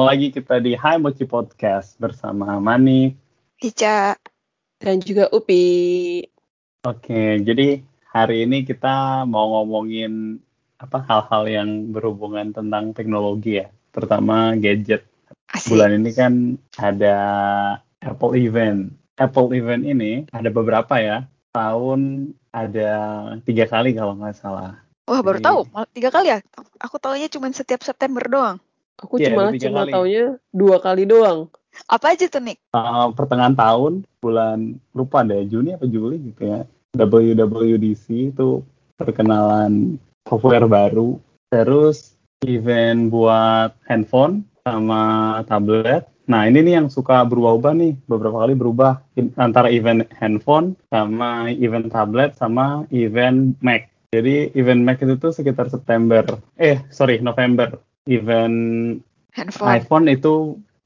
ketemu lagi kita di Hai Mochi Podcast bersama Mani. Ica. Dan juga Upi. Oke, jadi hari ini kita mau ngomongin apa hal-hal yang berhubungan tentang teknologi ya, terutama gadget. Asik. Bulan ini kan ada Apple event. Apple event ini ada beberapa ya. Tahun ada tiga kali kalau nggak salah. Wah baru Jadi- tahu, tiga kali ya. Aku taunya cuma setiap September doang. Aku Iya, cuma cuma kali. taunya dua kali doang. Apa aja tuh Nick? Uh, pertengahan tahun bulan lupa deh Juni apa Juli gitu ya WWDC itu perkenalan software baru terus event buat handphone sama tablet nah ini nih yang suka berubah-ubah nih beberapa kali berubah antara event handphone sama event tablet sama event Mac jadi event Mac itu tuh sekitar September eh sorry November event Handphone. iPhone itu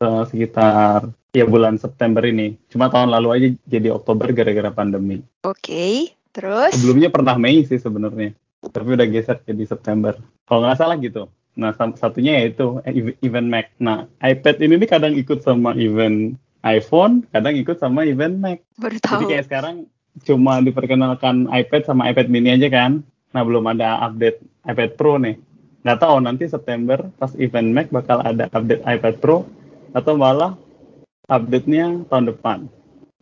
eh, sekitar ya bulan September ini. Cuma tahun lalu aja jadi Oktober gara-gara pandemi. Oke. Terus? Sebelumnya pernah Mei sih sebenarnya. Tapi udah geser jadi September. Kalau nggak salah gitu. Nah, satunya yaitu ev- event Mac. Nah, iPad ini nih kadang ikut sama event iPhone, kadang ikut sama event Mac. Baru Jadi tahu. kayak sekarang cuma diperkenalkan iPad sama iPad mini aja kan. Nah, belum ada update iPad Pro nih. Nggak tahu nanti September pas event Mac bakal ada update iPad Pro atau malah update-nya tahun depan.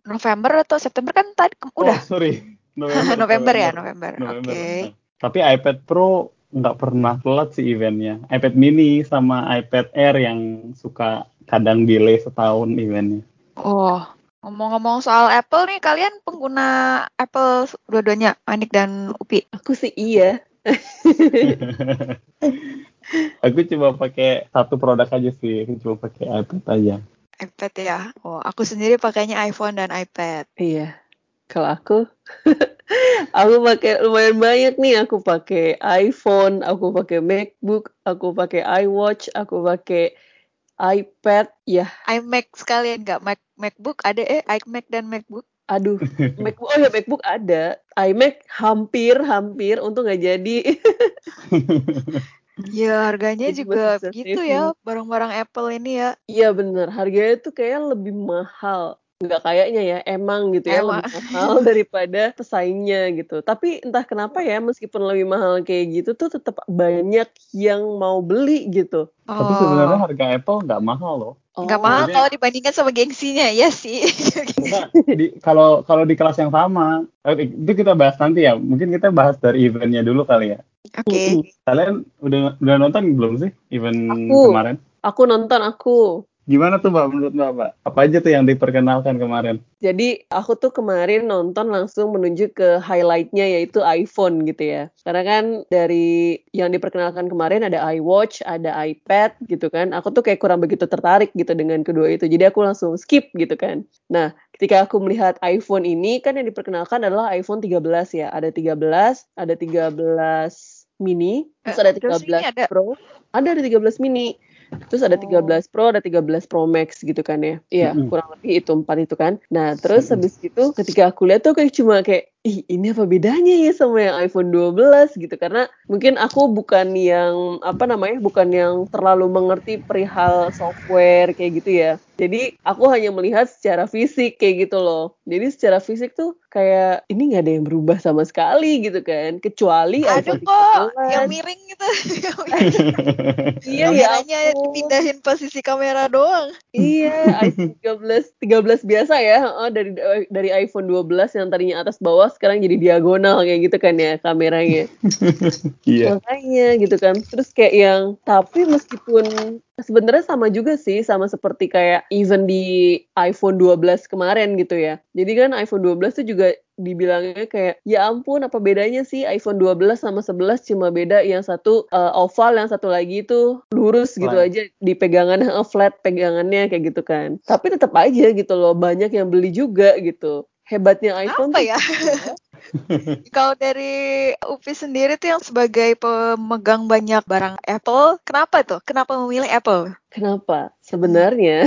November atau September kan tadi Oh, udah. sorry. November, ya, November. November. Oke. Nah, Tapi iPad Pro nggak pernah telat sih eventnya. iPad mini sama iPad Air yang suka kadang delay setahun eventnya. Oh, ngomong-ngomong soal Apple nih, kalian pengguna Apple dua-duanya, Anik dan Upi. Aku sih iya. Aku cuma pakai satu produk aja sih. Aku cuma pakai iPad aja. iPad ya. Oh, aku sendiri pakainya iPhone dan iPad. Iya. Kalau aku aku pakai lumayan banyak nih. Aku pakai iPhone, aku pakai MacBook, aku pakai iWatch, aku pakai iPad. Ya, iMac sekalian nggak? Mac MacBook ada eh iMac dan MacBook. Aduh. MacBook oh ya MacBook ada. iMac hampir hampir untung nggak jadi. Ya, harganya Jadi juga gitu ya, barang-barang Apple ini ya. Iya bener, harganya tuh kayak lebih mahal. Nggak kayaknya ya, emang gitu ya, Emang. lebih mahal daripada pesaingnya gitu. Tapi entah kenapa ya, meskipun lebih mahal kayak gitu tuh tetap banyak yang mau beli gitu. Tapi Oh, sebenarnya harga Apple nggak mahal loh. Oh, mahal jadi- kalau dibandingkan sama gengsinya, ya sih. Kalau kalau di kelas yang sama, eh, itu kita bahas nanti ya. Mungkin kita bahas dari eventnya dulu kali ya. Oke. Kalian udah udah nonton belum sih event Aku. kemarin? Aku nonton aku. Gimana tuh Mbak menurut Mbak? Mbak? Apa aja tuh yang diperkenalkan kemarin? Jadi aku tuh kemarin nonton langsung menuju ke highlightnya yaitu iPhone gitu ya. Karena kan dari yang diperkenalkan kemarin ada iWatch, ada iPad gitu kan. Aku tuh kayak kurang begitu tertarik gitu dengan kedua itu. Jadi aku langsung skip gitu kan. Nah, ketika aku melihat iPhone ini kan yang diperkenalkan adalah iPhone 13 ya. Ada 13, ada 13 mini, terus Eh, ada 13 mini 13 ada? Pro. Ada ada 13 mini. Terus ada Oh. 13 Pro, ada 13 Pro Max gitu kan ya. Iya, Mm-mm. kurang lebih itu empat itu kan. Nah, terus habis itu ketika aku lihat tuh kayak cuma kayak ih ini apa bedanya ya sama yang iPhone 12 gitu karena mungkin aku bukan yang apa namanya bukan yang terlalu mengerti perihal software kayak gitu ya jadi aku hanya melihat secara fisik kayak gitu loh jadi secara fisik tuh kayak ini nggak ada yang berubah sama sekali gitu kan kecuali Ada iPhone kok 13. yang miring gitu. iya ya Kameranya ampun. dipindahin posisi kamera doang. Iya, iPhone 13 13 biasa ya, oh, dari dari iPhone 12 yang tadinya atas bawah sekarang jadi diagonal kayak gitu kan ya kameranya. Iya. Makanya gitu kan. Terus kayak yang tapi meskipun sebenarnya sama juga sih sama seperti kayak event di iPhone 12 kemarin gitu ya. Jadi kan iPhone 12 tuh juga dibilangnya kayak ya ampun apa bedanya sih iPhone 12 sama 11 cuma beda yang satu uh, oval yang satu lagi itu lurus gitu aja di pegangan flat pegangannya kayak gitu kan. Tapi tetap aja gitu loh banyak yang beli juga gitu. Hebatnya iPhone Apa ya? Kalau dari Upi sendiri tuh yang sebagai pemegang banyak barang Apple, kenapa tuh? Kenapa memilih Apple? Kenapa? Sebenarnya,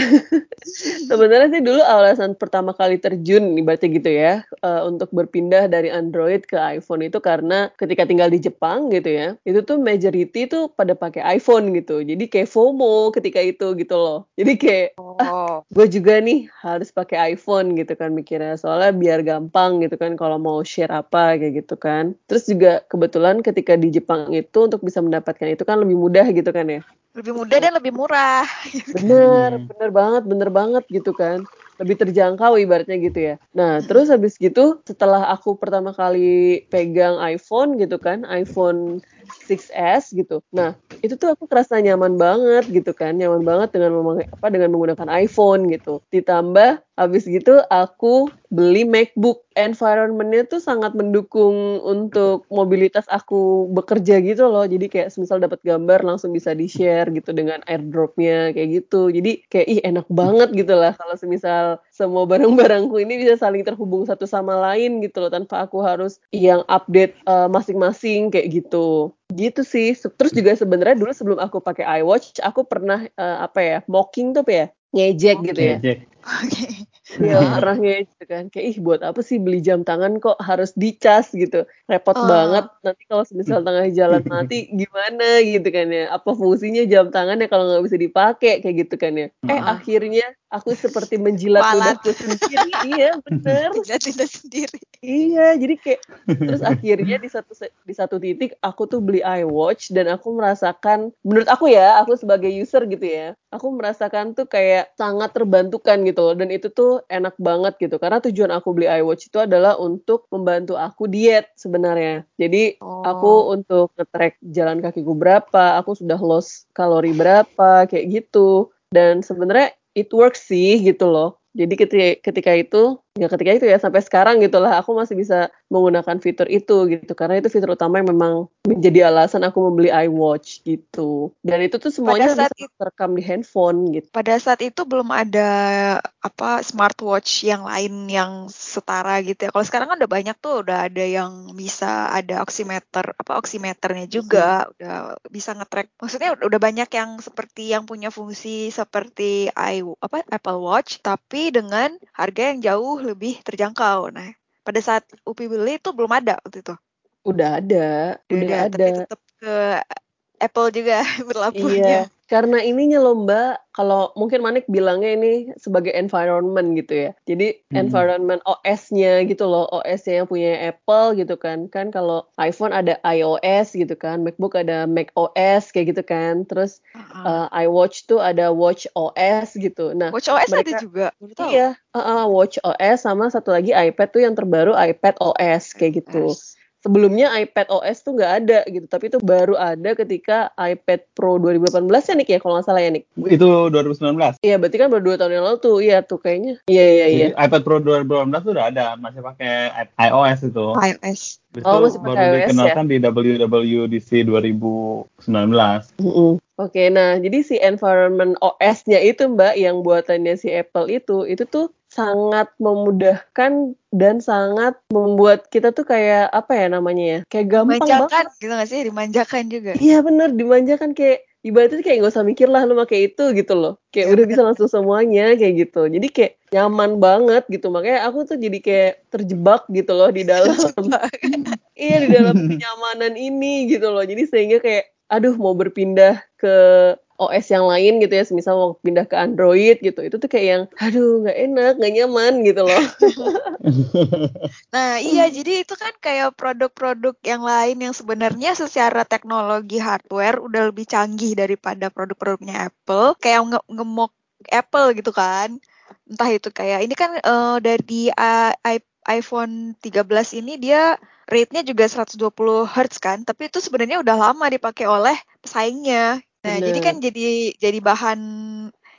sebenarnya sih dulu alasan pertama kali terjun, ibaratnya gitu ya, uh, untuk berpindah dari Android ke iPhone itu karena ketika tinggal di Jepang gitu ya, itu tuh majority tuh pada pakai iPhone gitu. Jadi kayak FOMO ketika itu gitu loh. Jadi kayak, ah, Oh. ah, gue juga nih harus pakai iPhone gitu kan mikirnya. Soalnya biar gampang gitu kan kalau mau share apa kayak gitu kan. Terus juga kebetulan ketika di Jepang itu untuk bisa mendapatkan itu kan lebih mudah gitu kan ya lebih mudah dan lebih murah. Bener, Hmm. bener banget, bener banget gitu kan. Lebih terjangkau ibaratnya gitu ya. Nah, terus habis gitu setelah aku pertama kali pegang iPhone gitu kan, iPhone 6s gitu. Nah, itu tuh aku kerasa nyaman banget gitu kan, nyaman banget dengan memakai apa dengan menggunakan iPhone gitu. Ditambah habis gitu aku beli MacBook. Environment-nya tuh sangat mendukung untuk mobilitas aku bekerja gitu loh. Jadi kayak semisal dapat gambar langsung bisa di-share gitu dengan airdrop-nya kayak gitu. Jadi kayak ih enak banget gitu lah kalau semisal semua barang-barangku ini bisa saling terhubung satu sama lain gitu loh tanpa aku harus yang update uh, masing-masing kayak gitu gitu sih. Terus juga sebenarnya dulu sebelum aku pakai iWatch aku pernah uh, apa ya mocking tuh apa ya? Ngejek gitu ya. Ngejek. Oke. Iya pernah ngejek kan. Kayak ih buat apa sih beli jam tangan kok harus dicas? gitu. Repot Oh. banget. Nanti kalau misal tengah jalan mati gimana gitu kan ya. Apa fungsinya jam tangan ya kalau nggak bisa dipakai? Kayak gitu kan ya. Eh Ah. akhirnya aku seperti menjilat ludahku sendiri iya bener Tidak sendiri. Iya, jadi kayak terus akhirnya di satu di satu titik aku tuh beli iWatch dan aku merasakan menurut aku ya, aku sebagai user gitu ya, aku merasakan tuh kayak sangat terbantukan gitu loh dan itu tuh enak banget gitu karena tujuan aku beli iWatch itu adalah untuk membantu aku diet sebenarnya. Jadi Oh. aku untuk nge-track jalan kakiku berapa, aku sudah lost kalori berapa kayak gitu dan sebenarnya it works sih gitu loh. Jadi ketika, ketika itu, ya ketika itu ya sampai sekarang gitulah aku masih bisa menggunakan fitur itu gitu karena itu fitur utama yang memang menjadi alasan aku membeli iWatch gitu. Dan itu tuh semuanya saat bisa terekam di handphone gitu. Pada saat itu belum ada apa smartwatch yang lain yang setara gitu ya. Kalau sekarang kan udah banyak tuh, udah ada yang bisa ada oximeter, apa oximeternya juga, udah bisa nge-track. Maksudnya udah banyak yang seperti yang punya fungsi seperti i apa Apple Watch tapi dengan harga yang jauh lebih terjangkau. Nah, pada saat Upi beli itu belum ada waktu itu. Udah ada, Udah udah ada, tapi tetap ke Apple juga berlabuhnya. Iya, karena ininya loh Mbak, kalau mungkin Manik bilangnya ini sebagai environment gitu ya. Jadi Hmm. environment OS-nya gitu loh, OS-nya yang punya Apple gitu kan. Kan kalau iPhone ada iOS gitu kan, MacBook ada Mac OS kayak gitu kan. Terus Heeh. uh, iWatch tuh ada Watch OS gitu. Nah, Watch OS ada mereka- juga, baru tahu. iya, uh, uh, Watch OS sama satu lagi iPad tuh yang terbaru iPad OS kayak gitu. Sebelumnya iPad OS tuh nggak ada gitu, tapi itu baru ada ketika iPad Pro 2018 ya Nick ya kalau nggak salah ya Nick. Itu 2019. Iya berarti kan baru dua tahun yang lalu tuh, iya tuh kayaknya. Iya iya iya. IPad Pro 2018 tuh udah ada, masih pakai iOS itu. iOS. Habis Oh, itu masih pakai baru iOS dikenalkan di WWDC 2019. Mm-mm. Oke, nah jadi si environment OS-nya itu Mbak yang buatannya si Apple itu, itu tuh sangat memudahkan dan sangat membuat kita tuh kayak apa ya namanya ya, kayak gampang banget. Dimanjakan gitu gak sih? Dimanjakan juga. Iya bener, dimanjakan kayak ibaratnya kayak nggak usah mikir lah lu pakai itu gitu loh. Kayak Iya, udah bisa langsung semuanya kayak gitu. Jadi kayak nyaman banget gitu. Makanya aku tuh jadi kayak terjebak gitu loh di dalam iya di dalam kenyamanan ini gitu loh. Jadi sehingga kayak aduh mau berpindah ke OS yang lain gitu ya, semisal mau pindah ke Android gitu, itu tuh kayak yang, aduh nggak enak, nggak nyaman gitu loh. Nah, iya jadi itu kan kayak produk-produk yang lain yang sebenarnya secara teknologi hardware udah lebih canggih daripada produk-produknya Apple. Kayak nge ngemok Apple gitu kan. Entah itu kayak ini kan eh, dari i- iPhone 13 ini dia rate-nya juga 120 Hz kan, tapi itu sebenarnya udah lama dipakai oleh pesaingnya. Nah, jadi Bener. kan jadi jadi bahan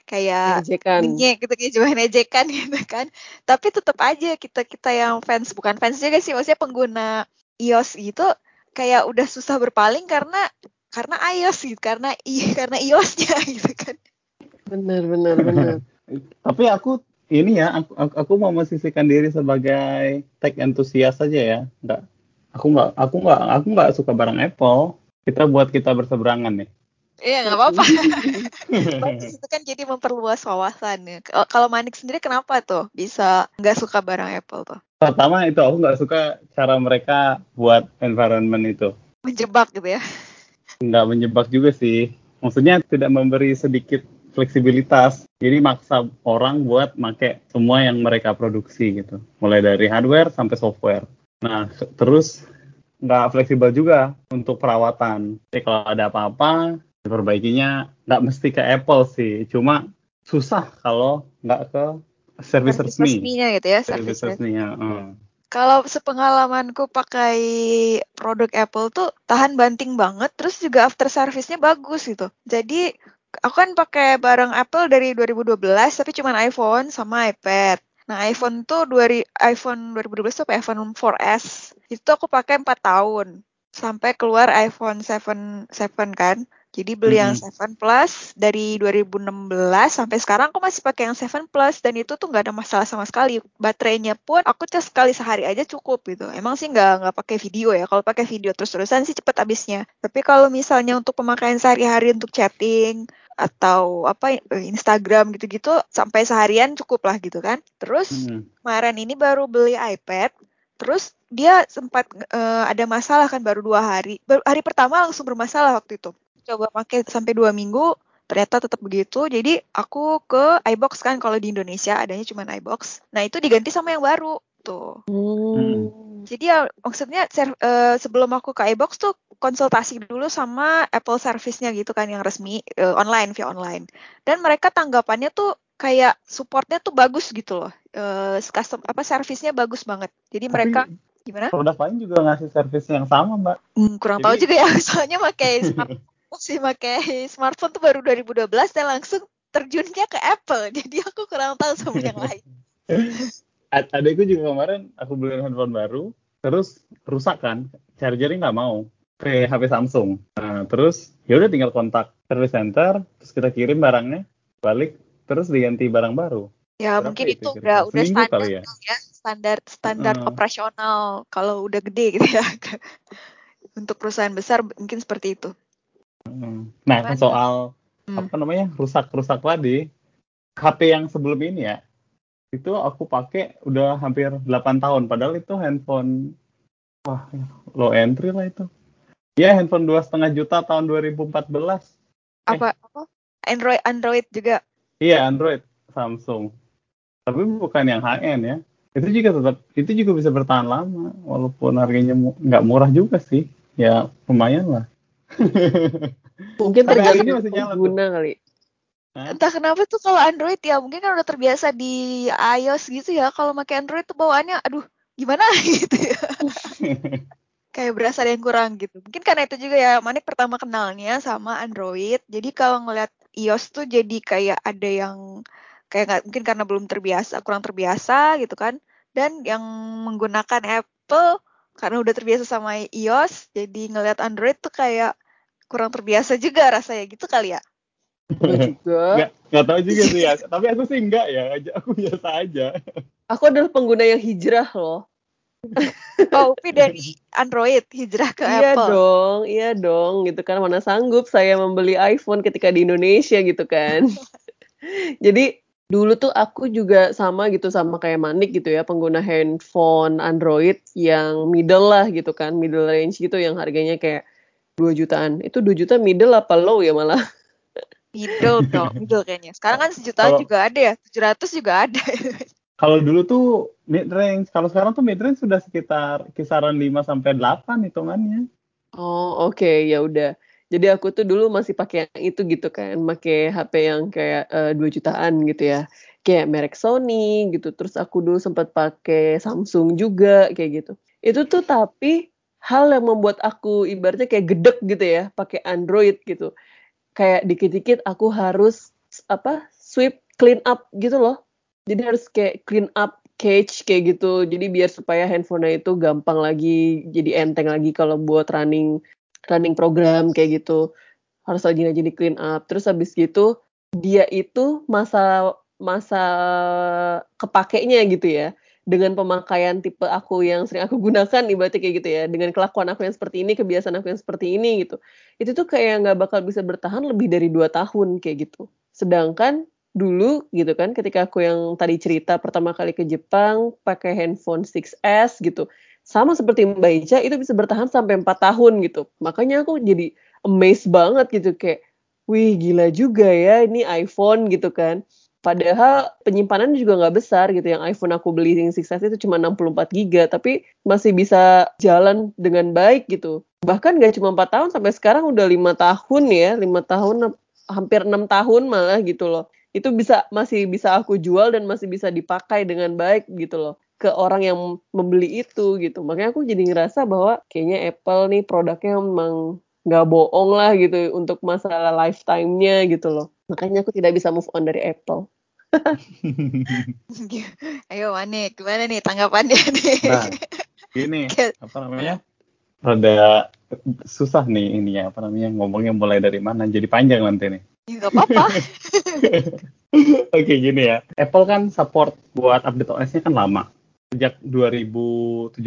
kayak Ejekan. ngenyek gitu kayak cuma ejekan gitu kan tapi tetap aja kita kita yang fans bukan fans juga sih maksudnya pengguna iOS gitu kayak udah susah berpaling karena karena iOS gitu karena i karena iOS-nya gitu kan Bener, bener, bener. Tapi aku ini ya, aku, aku, aku mau memposisikan diri sebagai tech enthusiast saja ya. Enggak. Aku nggak aku nggak aku nggak suka barang Apple. Kita buat kita berseberangan nih. Iya nggak apa-apa. Itu kan jadi memperluas wawasan ya. Kalau Manik sendiri kenapa tuh bisa nggak suka barang Apple tuh? Pertama itu aku nggak suka cara mereka buat environment itu. Menjebak gitu ya. Nggak menjebak juga sih. Maksudnya tidak memberi sedikit fleksibilitas. Jadi maksa orang buat make semua yang mereka produksi gitu. Mulai dari hardware sampai software. Nah, terus nggak fleksibel juga untuk perawatan. Jadi kalau ada apa-apa, diperbaikinya nggak mesti ke Apple sih. Cuma susah kalau nggak ke service resmi. resminya gitu ya. Service resminya. Kalau sepengalamanku pakai produk Apple tuh tahan banting banget, terus juga after service-nya bagus gitu. Jadi aku kan pakai barang Apple dari 2012, tapi cuma iPhone sama iPad. Nah iPhone tuh dua iPhone 2012 tuh iPhone 4S. Itu aku pakai 4 tahun sampai keluar iPhone 7 7 kan. Jadi beli yang Mhm. 7 Plus dari 2016 sampai sekarang aku masih pakai yang 7 Plus dan itu tuh nggak ada masalah sama sekali. Baterainya pun aku cas sekali sehari aja cukup gitu. Emang sih nggak nggak pakai video ya. Kalau pakai video terus-terusan sih cepet habisnya. Tapi kalau misalnya untuk pemakaian sehari-hari untuk chatting atau apa Instagram gitu-gitu sampai seharian cukup lah gitu kan. Terus Hmm. kemarin ini baru beli iPad. Terus dia sempat eh, ada masalah kan baru dua hari. Baru hari pertama langsung bermasalah waktu itu. Coba pakai sampai dua minggu, ternyata tetap begitu. Jadi aku ke iBox kan kalau di Indonesia adanya cuma iBox. Nah itu diganti sama yang baru tuh. Hmm. Jadi ya maksudnya ser- eh, sebelum aku ke iBox tuh konsultasi dulu sama Apple service-nya gitu kan yang resmi eh, online via online. Dan mereka tanggapannya tuh kayak supportnya tuh bagus gitu loh. Eh custom apa service-nya bagus banget. Jadi Tapi mereka gimana? produk lain juga ngasih service yang sama, Mbak. Hmm, kurang tahu Jadi- juga ya. Soalnya pakai smart sih pakai smartphone tuh baru 2012 dan langsung terjunnya ke Apple. Jadi aku kurang tahu sama yang lain. Ad- adikku juga kemarin aku beli handphone baru, terus rusak kan, chargernya nggak mau ke HP Samsung. Nah, terus ya udah tinggal kontak service center, terus kita kirim barangnya, balik, terus diganti barang baru. Ya Berapa mungkin itu itu kira-kira? udah udah standar ya? ya, standar standar Heeh. operasional kalau udah gede gitu ya. Untuk perusahaan besar mungkin seperti itu. Nah, Cuman- soal Hmm. apa namanya rusak-rusak tadi, HP yang sebelum ini ya, itu aku pakai udah hampir 8 tahun, padahal itu handphone wah low entry lah itu. Ya handphone dua setengah juta tahun 2014. Eh. Apa apa? Android Android juga. Iya Android Samsung. Tapi bukan yang end ya. Itu juga tetap itu juga bisa bertahan lama walaupun harganya mu- nggak murah juga sih. Ya lumayan lah. Mungkin tergantung masih nyala tuh. pengguna kali. Hah? Entah kenapa tuh kalau Android ya mungkin kan udah terbiasa di iOS gitu ya. Kalau pakai Android tuh bawaannya aduh gimana gitu ya. Kayak berasa ada yang kurang gitu. Mungkin karena itu juga ya Manik pertama kenalnya sama Android. Jadi kalau ngeliat iOS tuh jadi kayak ada yang kayak nggak mungkin karena belum terbiasa, kurang terbiasa gitu kan. Dan yang menggunakan Apple karena udah terbiasa sama iOS, jadi ngeliat Android tuh kayak kurang terbiasa juga rasanya gitu kali ya. Juga. Nggak nggak tahu juga sih ya. Tapi aku sih enggak ya. Aku biasa aja. Aku adalah pengguna yang hijrah loh. Oh, Upi dari Android hijrah ke iya Apple. dong, iya dong, gitu kan mana sanggup saya membeli iPhone ketika di Indonesia gitu kan. Jadi dulu tuh aku juga sama gitu sama kayak Manik gitu ya, pengguna handphone Android yang middle lah gitu kan, middle range gitu yang harganya kayak 2 jutaan. Itu 2 juta middle apa low ya malah? Middle dong, middle kayaknya. Sekarang kan sejutaan Kalau- juga ada ya, 700 juga ada. Kalau dulu tuh mid range, kalau sekarang tuh mid range sudah sekitar kisaran 5 sampai 8 hitungannya. Oh, oke, ya udah. Jadi aku tuh dulu masih pakai yang itu gitu kan, pakai HP yang kayak eh, 2 jutaan gitu ya. Kayak merek Sony gitu. Terus aku dulu sempat pakai Samsung juga kayak gitu. Itu tuh tapi hal yang membuat aku ibaratnya kayak gedek gitu ya, pakai Android gitu. Kayak dikit-dikit aku harus apa? sweep clean up gitu loh. Jadi harus kayak clean up cache kayak gitu. Jadi biar supaya handphonenya itu gampang lagi, jadi enteng lagi kalau buat running running program kayak gitu. Harus rajin-rajin di clean up. Terus habis gitu dia itu masa masa kepakainya gitu ya. dengan pemakaian tipe aku yang sering aku gunakan ibaratnya kayak gitu ya dengan kelakuan aku yang seperti ini kebiasaan aku yang seperti ini gitu itu tuh kayak nggak bakal bisa bertahan lebih dari dua tahun kayak gitu sedangkan dulu gitu kan ketika aku yang tadi cerita pertama kali ke Jepang pakai handphone 6S gitu sama seperti Mbak Ica itu bisa bertahan sampai 4 tahun gitu makanya aku jadi amazed banget gitu kayak wih gila juga ya ini iPhone gitu kan Padahal penyimpanan juga nggak besar gitu. Yang iPhone aku beli yang 6S itu cuma 64 GB, tapi masih bisa jalan dengan baik gitu. Bahkan nggak cuma 4 tahun, sampai sekarang udah lima tahun ya, lima tahun, hampir enam tahun malah gitu loh itu bisa masih bisa aku jual dan masih bisa dipakai dengan baik gitu loh ke orang yang membeli itu gitu makanya aku jadi ngerasa bahwa kayaknya Apple nih produknya memang nggak bohong lah gitu untuk masalah lifetime-nya gitu loh makanya aku tidak bisa move on dari Apple Ayo Mane, gimana nih tanggapannya nih? Nah, gini, apa namanya? Rada susah nih ini ya, apa namanya ngomongnya mulai dari mana? Jadi panjang nanti nih. Ya nggak apa-apa. Oke gini ya, Apple kan support buat update OS-nya kan lama. Sejak 2017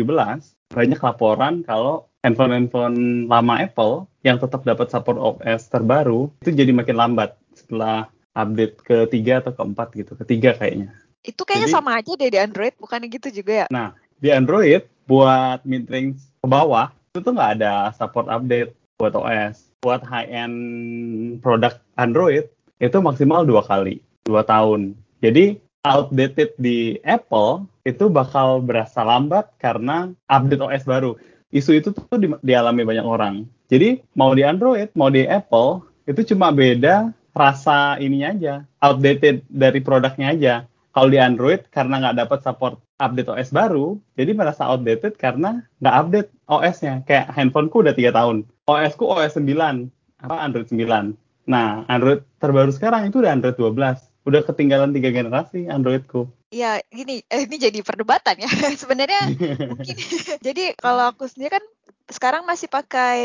banyak laporan kalau handphone-handphone lama Apple yang tetap dapat support OS terbaru itu jadi makin lambat setelah update ketiga atau keempat gitu, ketiga kayaknya. Itu kayaknya jadi, sama aja deh di Android, bukannya gitu juga ya? Nah, di Android buat mid range ke bawah itu tuh nggak ada support update buat OS buat high end produk Android itu maksimal dua kali dua tahun. Jadi outdated di Apple itu bakal berasa lambat karena update OS baru. Isu itu tuh di, dialami banyak orang. Jadi mau di Android, mau di Apple, itu cuma beda rasa ininya aja, outdated dari produknya aja. Kalau di Android karena nggak dapat support update OS baru, jadi merasa outdated karena nggak update OS-nya. Kayak handphoneku udah tiga tahun, OS-ku OS 9, apa Android 9. Nah, Android terbaru sekarang itu udah Android 12. Udah ketinggalan tiga generasi Androidku. Iya, gini, eh, ini jadi perdebatan ya. Sebenarnya mungkin. jadi kalau aku sendiri kan sekarang masih pakai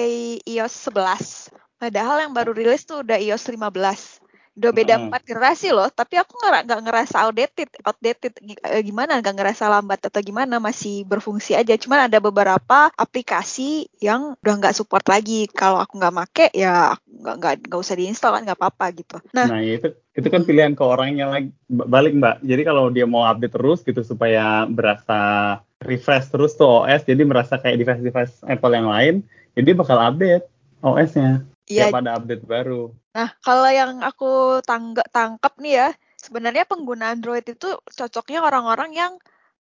iOS 11. Padahal yang baru rilis tuh udah iOS 15 udah beda empat generasi loh tapi aku nggak nggak ngerasa outdated outdated eh, gimana nggak ngerasa lambat atau gimana masih berfungsi aja cuman ada beberapa aplikasi yang udah nggak support lagi kalau aku nggak make ya nggak nggak nggak usah diinstal kan nggak apa-apa gitu. Nah, nah itu itu kan pilihan ke orangnya lagi. Balik mbak. Jadi kalau dia mau update terus gitu supaya berasa refresh terus tuh OS jadi merasa kayak device-device Apple yang lain jadi bakal update OS-nya ya pada update baru. Nah, kalau yang aku tangga, tangkap nih ya, sebenarnya pengguna Android itu cocoknya orang-orang yang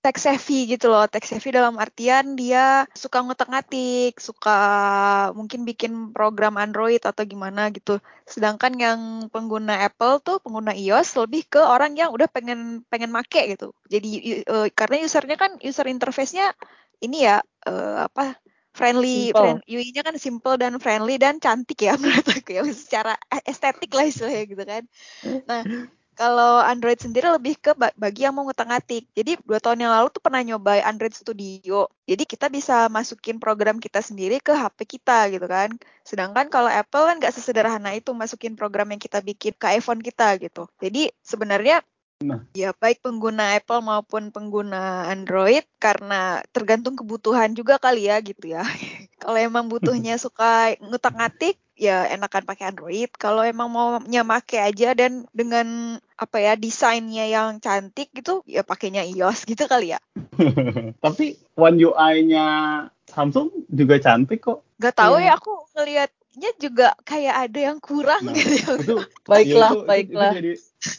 tech savvy gitu loh. Tech savvy dalam artian dia suka ngutek-ngatik, suka mungkin bikin program Android atau gimana gitu. Sedangkan yang pengguna Apple tuh pengguna iOS lebih ke orang yang udah pengen pengen make gitu. Jadi uh, karena usernya kan user interface-nya ini ya uh, apa friendly, friend, UI-nya kan simple dan friendly dan cantik ya menurut aku ya secara estetik lah istilahnya gitu kan. Nah kalau Android sendiri lebih ke bagi yang mau ngutang-ngatik. Jadi dua tahun yang lalu tuh pernah nyoba Android Studio. Jadi kita bisa masukin program kita sendiri ke HP kita gitu kan. Sedangkan kalau Apple kan nggak sesederhana itu masukin program yang kita bikin ke iPhone kita gitu. Jadi sebenarnya Nah. Ya baik pengguna Apple maupun pengguna Android karena tergantung kebutuhan juga kali ya gitu ya. Kalau emang butuhnya suka ngutak-ngatik ya enakan pakai Android. Kalau emang mau nyamake aja dan dengan apa ya desainnya yang cantik gitu ya pakainya iOS gitu kali ya. Tapi One UI-nya Samsung juga cantik kok. Gak tahu ya, ya aku ngelihat nya juga kayak ada yang kurang nah, gitu. Itu, baiklah, ya itu, baiklah. Itu, itu, jadi,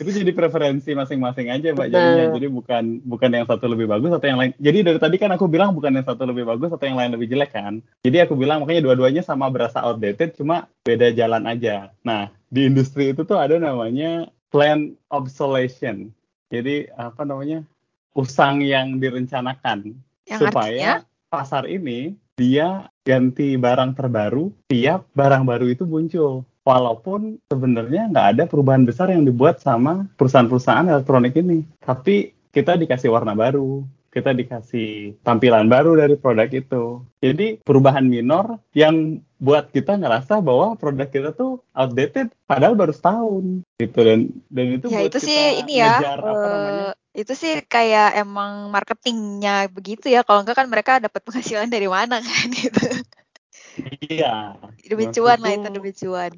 itu jadi preferensi masing-masing aja, Mbak. Jadinya jadi bukan bukan yang satu lebih bagus atau yang lain. Jadi dari tadi kan aku bilang bukan yang satu lebih bagus atau yang lain lebih jelek kan. Jadi aku bilang makanya dua-duanya sama berasa outdated, cuma beda jalan aja. Nah, di industri itu tuh ada namanya plan obsolescence. Jadi apa namanya? usang yang direncanakan yang supaya artinya? pasar ini dia ganti barang terbaru tiap barang baru itu muncul. Walaupun sebenarnya nggak ada perubahan besar yang dibuat sama perusahaan-perusahaan elektronik ini. Tapi kita dikasih warna baru, kita dikasih tampilan baru dari produk itu. Jadi perubahan minor yang buat kita ngerasa bahwa produk kita tuh outdated padahal baru setahun gitu dan dan itu ya buat itu sih ini ya uh, Itu sih kayak emang marketingnya begitu ya. Kalau enggak kan mereka dapat penghasilan dari mana kan gitu. Iya. Demi cuan lah itu demi cuan.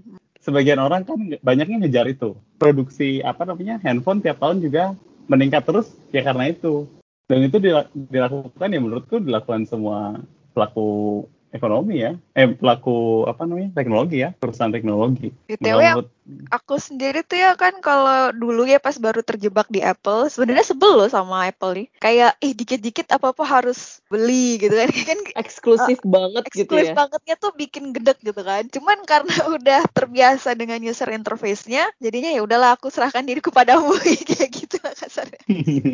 Sebagian orang kan banyaknya ngejar itu. Produksi apa namanya handphone tiap tahun juga meningkat terus ya karena itu. Dan itu dila- dilakukan ya menurutku dilakukan semua pelaku ekonomi ya. Eh pelaku apa namanya teknologi ya perusahaan teknologi. BTW Kalau menurut aku sendiri tuh ya kan kalau dulu ya pas baru terjebak di Apple, sebenarnya sebel loh sama Apple nih. Kayak eh dikit-dikit apa-apa harus beli gitu kan. kan Eksklusif banget gitu eksklusif ya. bangetnya tuh bikin gedek gitu kan. Cuman karena udah terbiasa dengan user interface-nya, jadinya ya udahlah aku serahkan diriku padamu kayak gitu lah kasarnya.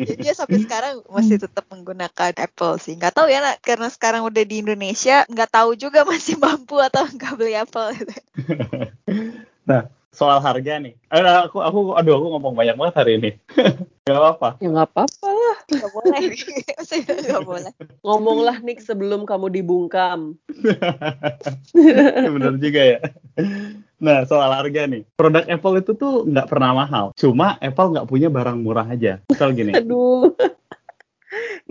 Jadi ya sampai sekarang masih tetap menggunakan Apple sih. Nggak tahu ya Nak, karena sekarang udah di Indonesia, nggak tahu juga masih mampu atau nggak beli Apple gitu. nah soal harga nih. Eh, aku aku aduh aku ngomong banyak banget hari ini. Gak apa-apa. Ya nggak apa-apa lah. Nggak boleh. Nggak boleh. Ngomonglah Nick sebelum kamu dibungkam. Bener juga ya. Nah, soal harga nih. Produk Apple itu tuh nggak pernah mahal. Cuma Apple nggak punya barang murah aja. Misal gini. Aduh.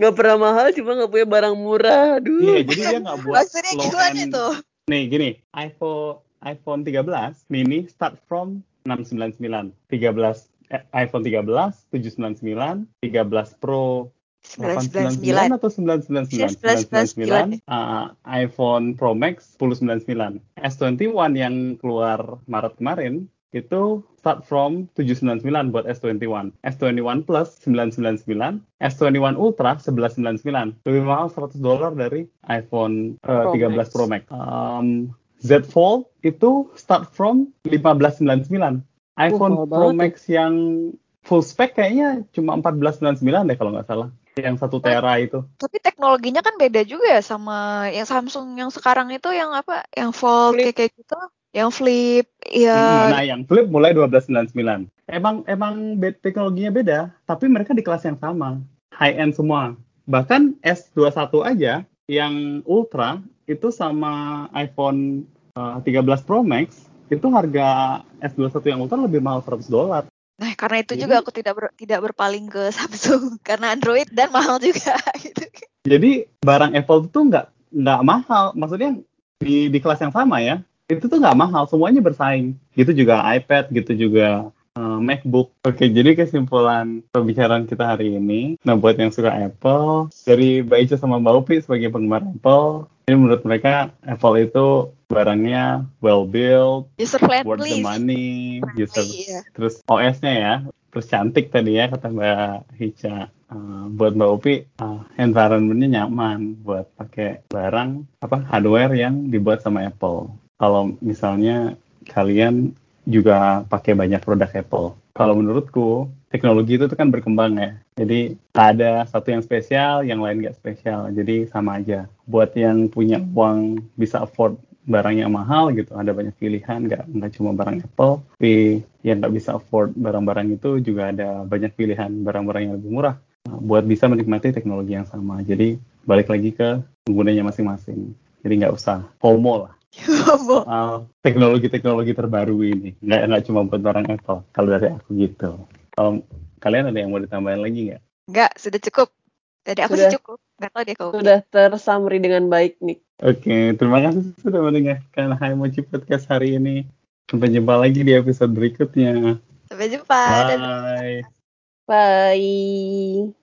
Nggak pernah mahal, cuma nggak punya barang murah. Aduh. Iya, jadi dia nggak buat Maksudnya low gimana end. tuh? Nih, gini. iPhone iPhone 13 mini start from 699. 13 eh, iPhone 13 799, 13 Pro 899 999. atau 999? Iya, 999. 999. Uh, iPhone Pro Max 1099. S21 yang keluar Maret kemarin itu start from 799 buat S21. S21 Plus 999, S21 Ultra 1199. Lebih mahal 100 dolar dari iPhone uh, Pro 13 Max. Pro Max. Um, Z Fold itu start from 1599. iPhone mahal Pro Max yang full spec kayaknya cuma 1499 deh kalau nggak salah. Yang satu tera itu. Tapi teknologinya kan beda juga ya sama yang Samsung yang sekarang itu yang apa? Yang fold Flip. kayak gitu. Yang flip, ya Nah, yang flip mulai 1299. Emang emang be- teknologinya beda, tapi mereka di kelas yang sama, high end semua. Bahkan S21 aja yang ultra itu sama iPhone uh, 13 Pro Max itu harga S21 yang ultra lebih mahal 100 dolar. Nah, karena itu Jadi- juga aku tidak ber- tidak berpaling ke Samsung karena Android dan mahal juga gitu. Jadi barang Apple itu nggak nggak mahal, maksudnya di di kelas yang sama ya. Itu tuh nggak mahal, semuanya bersaing. Gitu juga iPad, gitu juga uh, MacBook. Oke, jadi kesimpulan pembicaraan kita hari ini. Nah, buat yang suka Apple, dari Mbak Ica sama Mbak Upi sebagai penggemar Apple, ini menurut mereka Apple itu barangnya well built, User worth friendly. the money, user Iya. terus OS-nya ya terus cantik tadi ya kata Mbak Hica Uh, buat Mbak Upi uh, environment-nya nyaman buat pakai barang apa hardware yang dibuat sama Apple kalau misalnya kalian juga pakai banyak produk Apple. Kalau menurutku teknologi itu kan berkembang ya. Jadi ada satu yang spesial yang lain nggak spesial. Jadi sama aja. Buat yang punya uang bisa afford barang yang mahal gitu ada banyak pilihan nggak nggak cuma barang Apple tapi yang nggak bisa afford barang-barang itu juga ada banyak pilihan barang-barang yang lebih murah. Buat bisa menikmati teknologi yang sama. Jadi balik lagi ke penggunanya masing-masing. Jadi nggak usah FOMO lah Teknologi-teknologi terbaru ini nggak nggak cuma buat barang Apple kalau dari aku gitu kalau kalian ada yang mau ditambahin lagi nggak Enggak, sudah cukup. Dari aku Sudah. sih cukup. Enggak tahu deh kau. Sudah tersummary dengan baik Nick. Oke, terima kasih sudah mendengarkan Hai Mochi Podcast hari ini. Sampai jumpa lagi di episode berikutnya. Sampai jumpa. Bye. Bye.